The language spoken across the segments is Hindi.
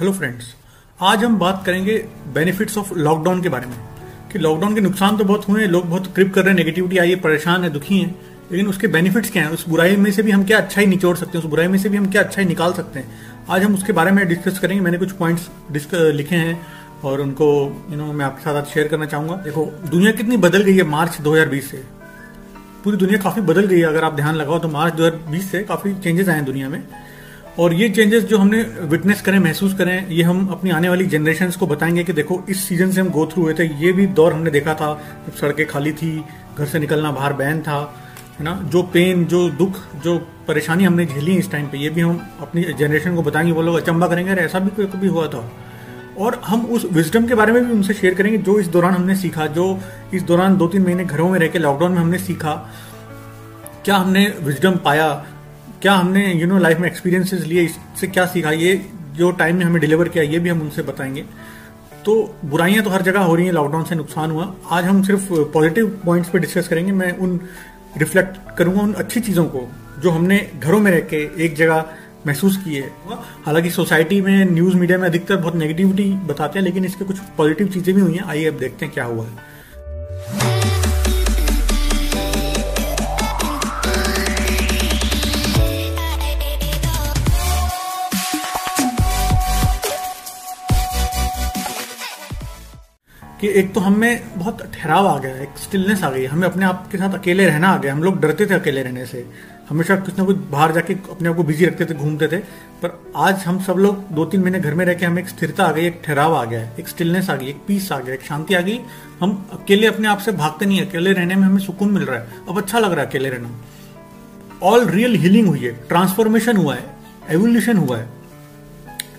हेलो फ्रेंड्स आज हम बात करेंगे बेनिफिट्स ऑफ़ लॉकडाउन के बारे में। कि लॉकडाउन के नुकसान तो बहुत हुए हैं, लोग बहुत क्रिप कर रहे हैं नेगेटिविटी आई है, परेशान है, दुखी हैं, लेकिन उसके बेनिफिट्स क्या हैं? उस बुराई में से भी हम क्या अच्छा ही निचोड़ सकते हैं? उस बुराई में से भी हम क्या अच्छा ही निकाल सकते हैं? आज हम उसके बारे में डिस्कस करेंगे। मैंने कुछ पॉइंट्स लिखे हैं और उनको यू नो मैं आपके साथ शेयर करना चाहूँगा। देखो, दुनिया कितनी बदल गई है मार्च 2020 से। पूरी दुनिया काफ़ी बदल गई है। अगर आप ध्यान लगाओ तो मार्च 2020 से काफ़ी चेंजेस आए हैं दुनिया में। और ये चेंजेस जो हमने विटनेस करें, महसूस करें, ये हम अपनी आने वाली जनरेशन को बताएँगे कि देखो, इस सीज़न से हम गो थ्रू हुए थे। ये भी दौर हमने देखा था, जब सड़कें खाली थी, घर से निकलना, बाहर बैन था, है ना? जो पेन जो दुख, जो परेशानी हमने झेली इस टाइम पे, ये भी हम अपनी जनरेशन को बताएँगे। वो लोग अचंबा करेंगे अरे ऐसा भी कभी हुआ था। और हम उस विजडम के बारे में भी उनसे शेयर करेंगे, जो इस दौरान हमने सीखा, जो इस दौरान दो तीन महीने घरों में रह के लॉकडाउन में हमने सीखा, क्या हमने विजडम पाया क्या हमने यू नो लाइफ में एक्सपीरियंसेस लिए, इससे क्या सीखा? ये जो टाइम में हमें डिलीवर किया, ये भी हम उनसे बताएँगे। तो बुराइयाँ तो हर जगह हो रही हैं लॉकडाउन से नुकसान हुआ। आज हम सिर्फ़ पॉजिटिव पॉइंट्स पे डिस्कस करेंगे। मैं उन रिफ्लेक्ट करूँगा उन अच्छी चीज़ों को, जो हमने घरों में रह के एक जगह महसूस की है हालाँकि सोसाइटी में न्यूज़ मीडिया में अधिकतर बहुत नेगेटिविटी बताते हैं, लेकिन इसके कुछ पॉजिटिव चीज़ें भी हुई हैं। आइए अब देखते हैं क्या हुआ है। कि एक तो हमें बहुत ठहराव आ गया एक स्टिलनेस आ गई हमें अपने आप के साथ अकेले रहना आ गया हम लोग डरते थे अकेले रहने से। हमेशा कुछ ना कुछ बाहर जाके अपने आप को बिज़ी रखते थे, घूमते थे। पर आज हम सब लोग दो तीन महीने घर में रह के हमें एक स्थिरता आ गई, एक ठहराव आ गया एक स्टिलनेस आ गई, एक पीस आ गया, एक शांति आ गई। हम अकेले अपने आप से भागते नहीं अकेले रहने में हमें सुकून मिल रहा है। अब अच्छा लग रहा है अकेले रहना। ऑल रियल हीलिंग हुई है। ट्रांसफॉर्मेशन हुआ है। एवोल्यूशन हुआ है।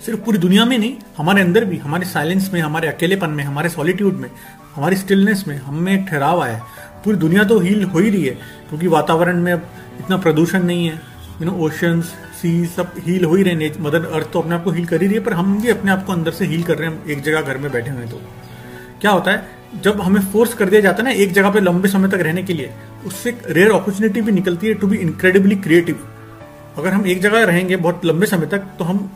सिर्फ़ पूरी दुनिया में नहीं, हमारे अंदर भी, हमारे साइलेंस में, हमारे अकेलेपन में, हमारे सॉलिट्यूड में, हमारी स्टिलनेस में हमें एक ठहराव आया है। पूरी दुनिया तो हील हो ही रही है, क्योंकि वातावरण में अब इतना प्रदूषण नहीं है। यू नो ओशंस सी सब हील हो ही रहे मदर अर्थ तो अपने आप को हील कर ही रही है, पर हम भी अपने आप को अंदर से हील कर रहे हैं एक जगह घर में बैठे हुए तो। क्या होता है, जब हमें फोर्स कर दिया जाता है ना, एक जगह पे लंबे समय तक रहने के लिए, उससे रेयर अपॉर्चुनिटी भी निकलती है टू बी इनक्रेडिबली क्रिएटिव अगर हम एक जगह रहेंगे बहुत लंबे समय तक तो हम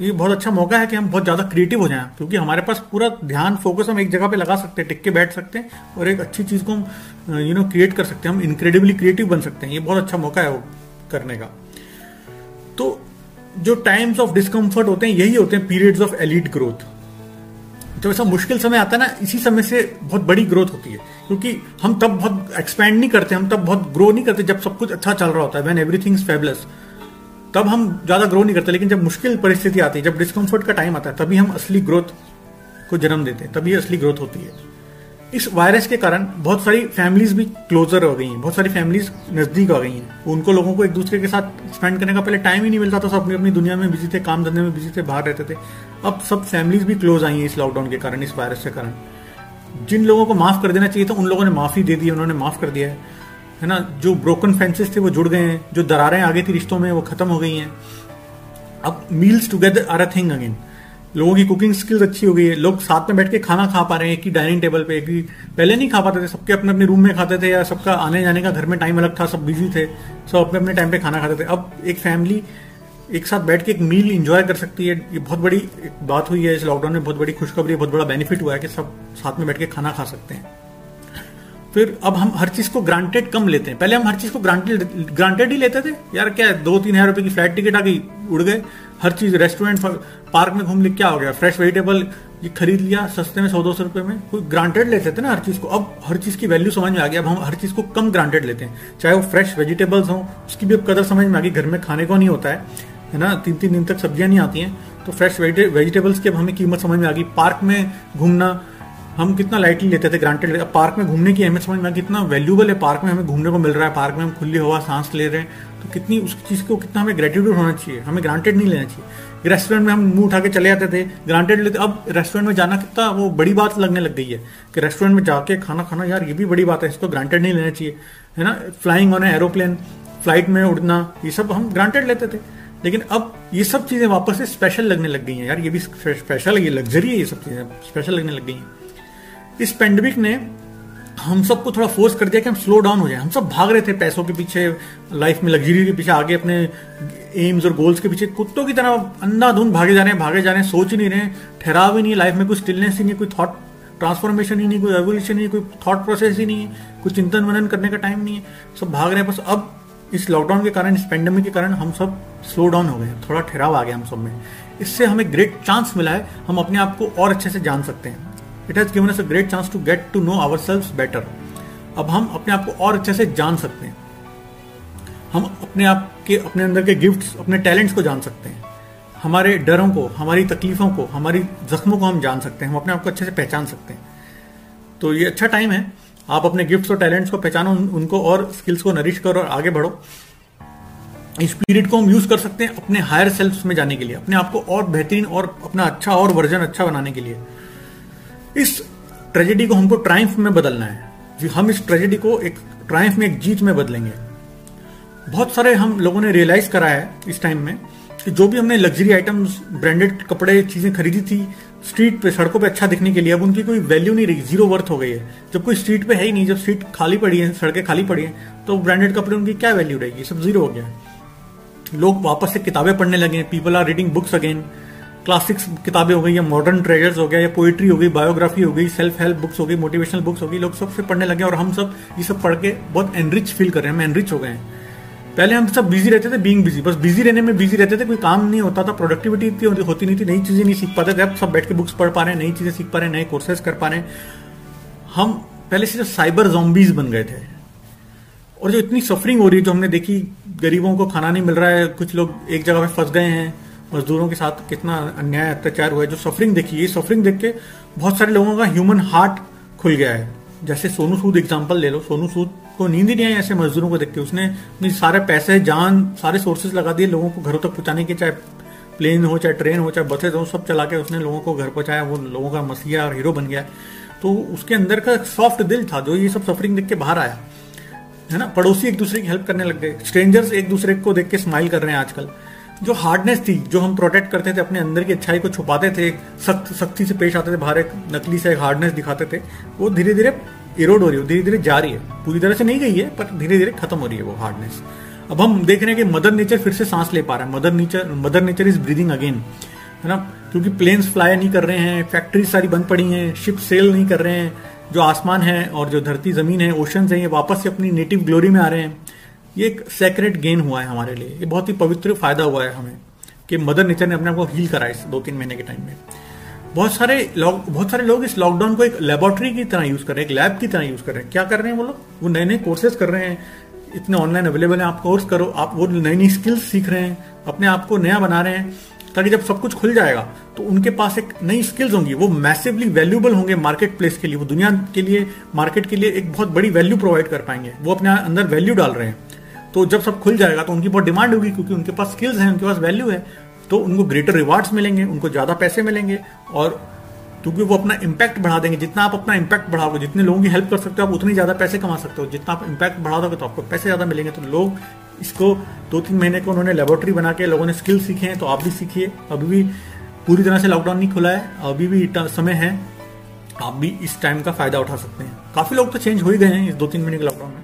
ये बहुत अच्छा मौका है कि हम बहुत ज़्यादा क्रिएटिव हो जाएँ, क्योंकि हमारे पास पूरा ध्यान फोकस हम एक जगह पे लगा सकते हैं, टिक के बैठ सकते हैं और एक अच्छी चीज़ को हम यू नो क्रिएट कर सकते हैं, हम इनक्रेडिबली क्रिएटिव बन सकते हैं। ये बहुत अच्छा मौका है वो करने का। तो जो टाइम्स ऑफ़ डिस्कम्फर्ट होते हैं, यही होते हैं पीरियड्स ऑफ़ एलिट ग्रोथ जब ऐसा मुश्किल समय आता है ना, इसी समय से बहुत बड़ी ग्रोथ होती है, क्योंकि हम तब बहुत एक्सपैंड नहीं करते, हम तब बहुत ग्रो नहीं करते जब सब कुछ अच्छा चल रहा होता है वैन एवरीथिंग फेबलेस तब हम ज़्यादा ग्रो नहीं करते, लेकिन जब मुश्किल परिस्थिति आती है जब डिस्कम्फर्ट का टाइम आता है तभी हम असली ग्रोथ को जन्म देते हैं तभी असली ग्रोथ होती है। इस वायरस के कारण बहुत सारी फैमिलीज़ भी क्लोजर हो गई हैं, बहुत सारी फैमिलीज़ नज़दीक आ गई हैं। उनको लोगों को एक दूसरे के साथ स्पेंड करने का पहले टाइम ही नहीं मिलता था, सब अपनी अपनी दुनिया में बिज़ी थे, काम धंधे में बिज़ी थे, बाहर रहते थे। अब सब फैमिलीज़ भी क्लोज आई हैं इस लॉकडाउन के कारण, इस वायरस के कारण। जिन लोगों को माफ़ कर देना चाहिए था, उन लोगों ने माफ़ी दे दी उन्होंने माफ़ कर दिया है। है ना, जो ब्रोकन फेंसेस थे वो जुड़ गए हैं, जो दरारें आगे थी रिश्तों में, वो खत्म हो गई हैं। अब meals together are a thing again लोगों की कुकिंग स्किल्स अच्छी हो गई है। लोग साथ में बैठ के खाना खा पा रहे हैं, एक ही डाइनिंग टेबल पे, एक ही, पहले नहीं खा पाते थे, सबके अपने अपने रूम में खाते थे या सबका आने जाने का घर में टाइम अलग था, सब बिज़ी थे, सब अपने अपने टाइम पे खाना खाते थे। अब एक फैमिली एक साथ बैठ के एक मील इंजॉय कर सकती है। ये बहुत बड़ी बात हुई है, इस लॉकडाउन में बहुत बड़ी खुशखबरी, बहुत बड़ा बेनिफिट हुआ है कि सब साथ में बैठ के खाना खा सकते हैं। फिर अब हम हर चीज़ को ग्रांटेड कम लेते हैं। पहले हम हर चीज़ को ग्रांटेड ग्रांटेड ही लेते थे। यार क्या है दो तीन हज़ार रुपए की फ़्लाइट टिकट आ गई, उड़ गए। हर चीज़ रेस्टोरेंट पार्क में घूम ले क्या हो गया? फ्रेश वेजिटेबल ये खरीद लिया सस्ते में सौ दो सौ रुपए में। कोई ग्रांटेड लेते थे ना हर चीज़ को। अब हर चीज़ की वैल्यू समझ में आ गई अब हम हर चीज़ को कम ग्रांटेड लेते हैं। चाहे वो फ्रेश वेजिटेबल्स हो, उसकी भी अब कदर समझ में आ गई। घर में खाने को नहीं होता है है ना? तीन तीन दिन तक सब्ज़ियाँ नहीं आती हैं। तो फ्रेश वेजिटेबल्स की अब हमें कीमत समझ में आ गई। पार्क में घूमना हम कितना लाइटली लेते थे ग्रांटेड अब पार्क में घूमने की अहमियत समझ में कितना वैल्यूबल है पार्क में हमें घूमने को मिल रहा है पार्क में हम खुली हवा, सांस ले रहे हैं तो कितनी उस चीज़ को कितना हमें ग्रेटिट्यूड होना चाहिए, हमें ग्रांटेड नहीं लेना चाहिए। रेस्टोरेंट में हम मुँह उठा के चले जाते थे ग्रांटेड लेते, अब रेस्टोरेंट में जाना कितना वो बड़ी बात लगने लग गई है, कि रेस्टोरेंट में जाके खाना खाना, यार, ये भी बड़ी बात है, इसको ग्रांटेड नहीं लेना चाहिए, है ना? फ्लाइंग ऑन एरोप्लेन फ़्लाइट में उड़ना, ये सब हम ग्रांटेड लेते थे। लेकिन अब ये सब चीज़ें वापस से स्पेशल लगने लग गई हैं, यार, ये भी स्पेशल है, ये लग्जरी है, ये सब चीज़ें स्पेशल लगने लग गई हैं। इस पेंडेमिक ने हम सबको थोड़ा फोर्स कर दिया कि हम स्लो डाउन हो जाए। हम सब भाग रहे थे पैसों के पीछे लाइफ में लग्जरी के पीछे, आगे अपने एम्स और गोल्स के पीछे। कुत्तों की तरह अंधाधुंध भागे जा रहे हैं, भागे जा रहे हैं, सोच ही नहीं रहे ठहराव ही नहीं लाइफ में कोई स्टिलनेस ही नहीं, कोई थॉट ट्रांसफॉर्मेशन ही नहीं, कोई रेवोल्यूशन ही कोई थॉट प्रोसेस ही नहीं है। कोई चिंतन मनन करने का टाइम नहीं है। सब भाग रहे हैं, बस अब इस लॉकडाउन के कारण, इस पेंडेमिक के कारण हम सब स्लो डाउन हो गए थोड़ा ठहराव आ गया हम सब में। इससे हमें ग्रेट चांस मिला है, हम अपने आप को और अच्छे से जान सकते हैं। It has given us a great chance to get to know our self better अब हम अपने आप को और अच्छे से जान सकते हैं। हम अपने आप के, अपने अंदर के गिफ्ट्स अपने टैलेंट्स को जान सकते हैं। हमारे डरों को, हमारी तकलीफों को, हमारी जख्मों को हम जान सकते हैं। हम अपने आप को अच्छे से पहचान सकते हैं। तो ये अच्छा टाइम है। आप अपने गिफ्ट्स और टैलेंट्स को पहचानो उनको और स्किल्स को नरिश करो और आगे बढ़ो। इस पीरियड को हम यूज़ कर सकते हैं अपने हायर सेल्फ में जाने के लिए, अपने आप को और बेहतरीन और अपना अच्छा और वर्जन अच्छा बनाने के लिए। इस ट्रेजेडी को हमको ट्राइम्फ में बदलना है। जी, हम इस ट्रेजेडी को एक ट्राइम्फ में, एक जीत में बदलेंगे। बहुत सारे हम लोगों ने रियलाइज़ करा है इस टाइम में कि जो भी हमने लग्जरी आइटम्स ब्रांडेड कपड़े, चीज़ें खरीदी थी स्ट्रीट पे, सड़कों पे अच्छा दिखने के लिए, अब उनकी कोई वैल्यू नहीं रही ज़ीरो वर्थ हो गई है। जब कोई स्ट्रीट पे है ही नहीं, जब स्ट्रीट खाली पड़ी है, सड़कें खाली पड़ी हैं तो ब्रांडेड कपड़े उनकी क्या वैल्यू रहेगी? सब ज़ीरो हो गया। लोग वापस से किताबें पढ़ने लगे people are reading books again classics किताबें हो गई, या मॉडर्न ट्रेजर्स हो गया, या पोइट्री हो गई बायोग्राफी हो गई सेल्फ हेल्प बुक्स हो गई मोटिवेशनल बुक्स हो गई, लोग सबसे पढ़ने लगे और हम सब ये सब पढ़ के बहुत एनरिच फील कर रहे हैं, हम एनरिच हो गए हैं। पहले हम सब बिज़ी रहते थे बीइंग बिज़ी बस बिज़ी रहने में बिज़ी रहते थे, कोई काम नहीं होता था प्रोडक्टिविटी इतनी होती नहीं थी, नई चीज़ें नहीं सीख पाते थे, अब सब बैठ के बुक्स पढ़ पा रहे हैं, नई चीज़ें सीख पा रहे हैं, नए कोर्सेज कर पा रहे हैं। हम पहले सिर्फ़ साइबर जॉम्बीज बन गए थे। और जो इतनी सफरिंग हो रही है, जो हमने देखी, गरीबों को खाना नहीं मिल रहा है, कुछ लोग एक जगह पे फंस गए हैं मजदूरों के साथ कितना अन्याय, अत्याचार हुआ है, जो सफरिंग देखी, ये सफरिंग देख के बहुत सारे लोगों का ह्यूमन हार्ट खुल गया है। जैसे सोनू सूद एग्ज़ाम्पल ले लो। सोनू सूद को नींद ही नहीं आई ऐसे मजदूरों को देख के। उसने अपनी सारे पैसे, जान, सारे सोर्सेज लगा दिए लोगों को घरों तक पहुँचाने के, चाहे प्लेन हो, चाहे ट्रेन हो, चाहे बसेज हो, सब चला के उसने लोगों को घर पहुँचाया। वो लोगों का मसीहा और हीरो बन गया। तो उसके अंदर का सॉफ्ट दिल था जो ये सब सफरिंग देख के बाहर आया। है ना? पड़ोसी एक दूसरे की हेल्प करने लग गए। स्ट्रेंजर्स एक दूसरे को देख के स्माइल कर रहे हैं आजकल। जो हार्डनेस थी, जो हम प्रोटेक्ट करते थे अपने अंदर की अच्छाई को छुपाते थे सख्त, सख्ती से पेश आते थे, बाहर एक नकली से एक हार्डनेस दिखाते थे, वो धीरे धीरे इरोड हो रही है धीरे धीरे जा रही है। पूरी तरह से नहीं गई है, पर धीरे धीरे खत्म हो रही है वो हार्डनेस अब हम देख रहे हैं कि मदर नेचर फिर से सांस ले पा रहा है। Mother nature mother nature is breathing again है ना? क्योंकि प्लेन्स फ्लाई नहीं कर रहे हैं फैक्ट्रीज सारी बंद पड़ी हैं शिप सेल नहीं कर रहे हैं, जो आसमान है और जो धरती ज़मीन है ओशन है, ये वापस से अपनी नेटिव ग्लोरी में आ रहे हैं। ये एक सेक्रेट गेन हुआ है हमारे लिए। ये बहुत ही पवित्र फ़ायदा हुआ है हमें कि मदर नेचर ने अपने आप को हील करा इस दो तीन महीने के टाइम में। बहुत सारे लोग बहुत सारे लोग इस लॉकडाउन को एक लेबोरेटरी की तरह यूज़ कर रहे हैं, एक लैब की तरह यूज़ कर रहे हैं। क्या कर रहे हैं वो लोग? वो नए नए कोर्सेज कर रहे हैं। इतने ऑनलाइन अवेलेबल है, आप कोर्स करो, आप वो नई नई स्किल्स सीख रहे हैं, अपने आप को नया बना रहे हैं, ताकि जब सब कुछ खुल जाएगा तो उनके पास एक नई स्किल्स होंगी। वो मैसिवली वैल्यूबल होंगे मार्केट प्लेस के लिए, वो दुनिया के लिए मार्केट के लिए एक बहुत बड़ी वैल्यू प्रोवाइड कर पाएँगे। वो अपने अंदर वैल्यू डाल रहे हैं। तो जब सब खुल जाएगा तो उनकी बहुत डिमांड होगी क्योंकि उनके पास स्किल्स हैं, उनके पास वैल्यू है तो उनको ग्रेटर रिवार्ड्स मिलेंगे, उनको ज़्यादा पैसे मिलेंगे और क्योंकि वो अपना इम्पैक्ट बढ़ा देंगे। जितना आप अपना इम्पैक्ट बढ़ाओगे, जितने लोगों की हेल्प कर सकते हो, आप उतनी ज़्यादा पैसे कमा सकते हो। जितना आप इम्पैक्ट बढ़ा दोगे तो आपको पैसे ज़्यादा मिलेंगे। तो लोग इसको दो तीन महीने को उन्होंने लेबोरेटरी बना के लोगों ने स्किल सीखे हैं तो आप भी सीखिए। अभी भी पूरी तरह से लॉकडाउन नहीं खुला है, अभी भी समय है, आप भी इस टाइम का फ़ायदा उठा सकते हैं। काफ़ी लोग तो चेंज हो ही गए हैं इस दो तीन महीने के लॉकडाउन में।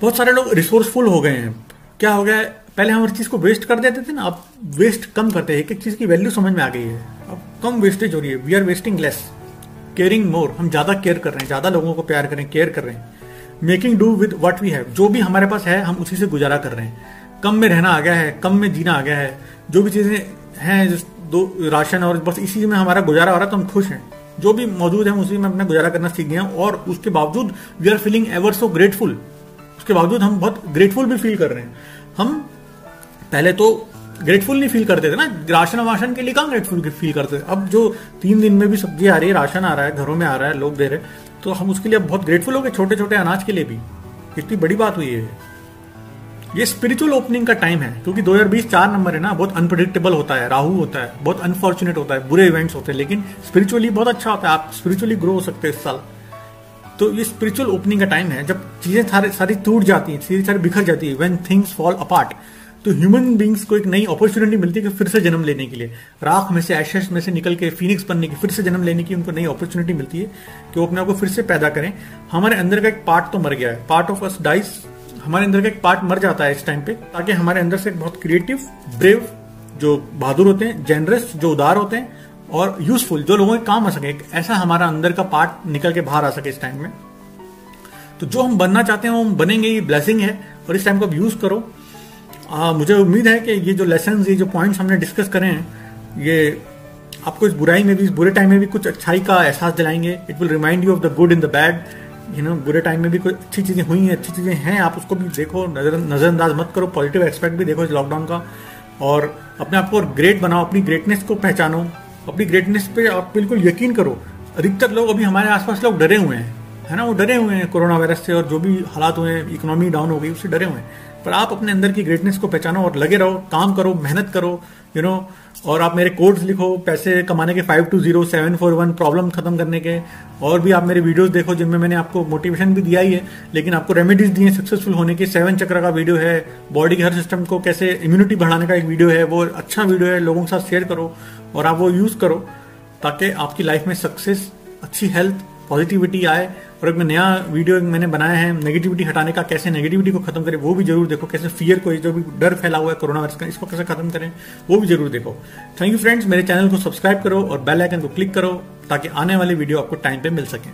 बहुत सारे लोग रिसोर्सफुल हो गए हैं। क्या हो गया, पहले हम हर चीज़ को वेस्ट कर देते थे ना, अब वेस्ट कम करते हैं। एक एक चीज़ की वैल्यू समझ में आ गई है। अब कम वेस्टेज हो रही है। We are wasting less caring more हम ज़्यादा केयर कर रहे हैं। ज़्यादा लोगों को प्यार करें केयर कर रहे हैं। Making do with what we have जो भी हमारे पास है, हम उसी से गुजारा कर रहे हैं। कम में रहना आ गया है, कम में जीना आ गया है। जो भी चीज़ें हैं, जिस दो, राशन और बस इसी में हमारा गुजारा हो रहा है तो हम खुश हैं। जो भी मौजूद है उसी में अपना गुजारा करना सीख गए और उसके बावजूद we are feeling ever so grateful उसके बावजूद हम बहुत ग्रेटफुल भी फील कर रहे हैं। हम पहले तो ग्रेटफुल नहीं फील करते थे ना, राशन वाशन के लिए कहाँ ग्रेटफुल फील करते थे? अब जो तीन दिन में भी सब्ज़ी आ रही है, राशन आ रहा है, घरों में आ रहा है, लोग दे रहे तो हम उसके लिए बहुत ग्रेटफुल हो गए छोटे छोटे अनाज के लिए भी। इतनी बड़ी बात हुई है। ये स्पिरिचुअल ओपनिंग का टाइम है, क्योंकि 2020 चार नंबर है ना, बहुत अनप्रडिक्टेबल होता है, राहु होता है, बहुत अनफॉर्चुनेट होता है, बुरे इवेंट्स होते हैं, लेकिन स्पिरिचुअली बहुत अच्छा होता है। आप स्पिरिचुअली ग्रो हो सकते हैं इस साल। तो ये स्पिरिचुअल ओपनिंग का टाइम है, जब चीज़ें सारी सारी टूट जाती हैं चीज़ें सारी बिखर जाती है वेन थिंग्स फॉल अपार्ट तो ह्यूमन बींग्स को एक नई अपॉर्चुनिटी मिलती है कि फिर से जन्म लेने के लिए। राख में से एशेस में से निकल के फिनिक्स बनने की, फिर से जन्म लेने की उनको नई अपॉर्चुनिटी मिलती है कि वो अपने आप को फिर से पैदा करें। हमारे अंदर का एक पार्ट तो मर गया है। पार्ट ऑफ़ अस डाइस हमारे अंदर का एक पार्ट मर जाता है इस टाइम पे, ताकि हमारे अंदर से एक बहुत क्रिएटिव ब्रेव जो बहादुर होते हैं जेनरस जो उदार होते हैं और यूजफुल जो लोगों के काम आ सके ऐसा हमारा अंदर का पार्ट निकल के बाहर आ सके इस टाइम में। तो जो हम बनना चाहते हैं वो हम बनेंगे ये ब्लेसिंग है और इस टाइम को यूज़ करो। आ, मुझे उम्मीद है कि ये जो लेसन ये जो पॉइंट्स हमने डिस्कस करे हैं ये आपको इस बुराई में भी इस बुरे टाइम में भी कुछ अच्छाई का एहसास दिलाएँगे। It will remind you of the good in the bad you know बुरे टाइम में भी कुछ अच्छी चीज़ें हुई हैं अच्छी चीज़ें हैं आप उसको भी देखो नज़र नजरअंदाज मत करो पॉजिटिव एक्सपेक्ट भी देखो इस लॉकडाउन का। और अपने आप को ग्रेट बनाओ अपनी ग्रेटनेस को पहचानो। अपनी ग्रेटनेस पे आप बिल्कुल यकीन करो। अधिकतर लोग अभी हमारे आसपास लोग डरे हुए हैं, है ना? वो डरे हुए हैं कोरोना वायरस से और जो भी हालात हुए हैं इकोनॉमी डाउन हो गई, उससे डरे हुए हैं। पर आप अपने अंदर की ग्रेटनेस को पहचानो और लगे रहो, काम करो, मेहनत करो यू नो और आप मेरे कोड्स लिखो, पैसे कमाने के five two zero seven four one problem खत्म करने के, और भी आप मेरे वीडियोस देखो जिनमें मैंने आपको मोटिवेशन भी दिया ही है, लेकिन आपको रेमेडीज दिए सक्सेसफुल होने के सेवन चक्र का वीडियो है बॉडी के हर सिस्टम को कैसे इम्यूनिटी बढ़ाने का एक वीडियो है, वो अच्छा वीडियो है, लोगों के साथ शेयर करो। और आप वो यूज़ करो ताकि आपकी लाइफ में सक्सेस अच्छी हेल्थ पॉजिटिविटी आए। और एक नया वीडियो मैंने बनाया है नेगेटिविटी हटाने का, कैसे नेगेटिविटी को खत्म करें, वो भी ज़रूर देखो। कैसे फियर को, जो भी डर फैला हुआ है कोरोना वायरस का, इसको कैसे खत्म करें, वो भी ज़रूर देखो। थैंक यू फ्रेंड्स मेरे चैनल को सब्सक्राइब करो और बेल आइकन को क्लिक करो ताकि आने वाले वीडियो आपको टाइम पे मिल सके।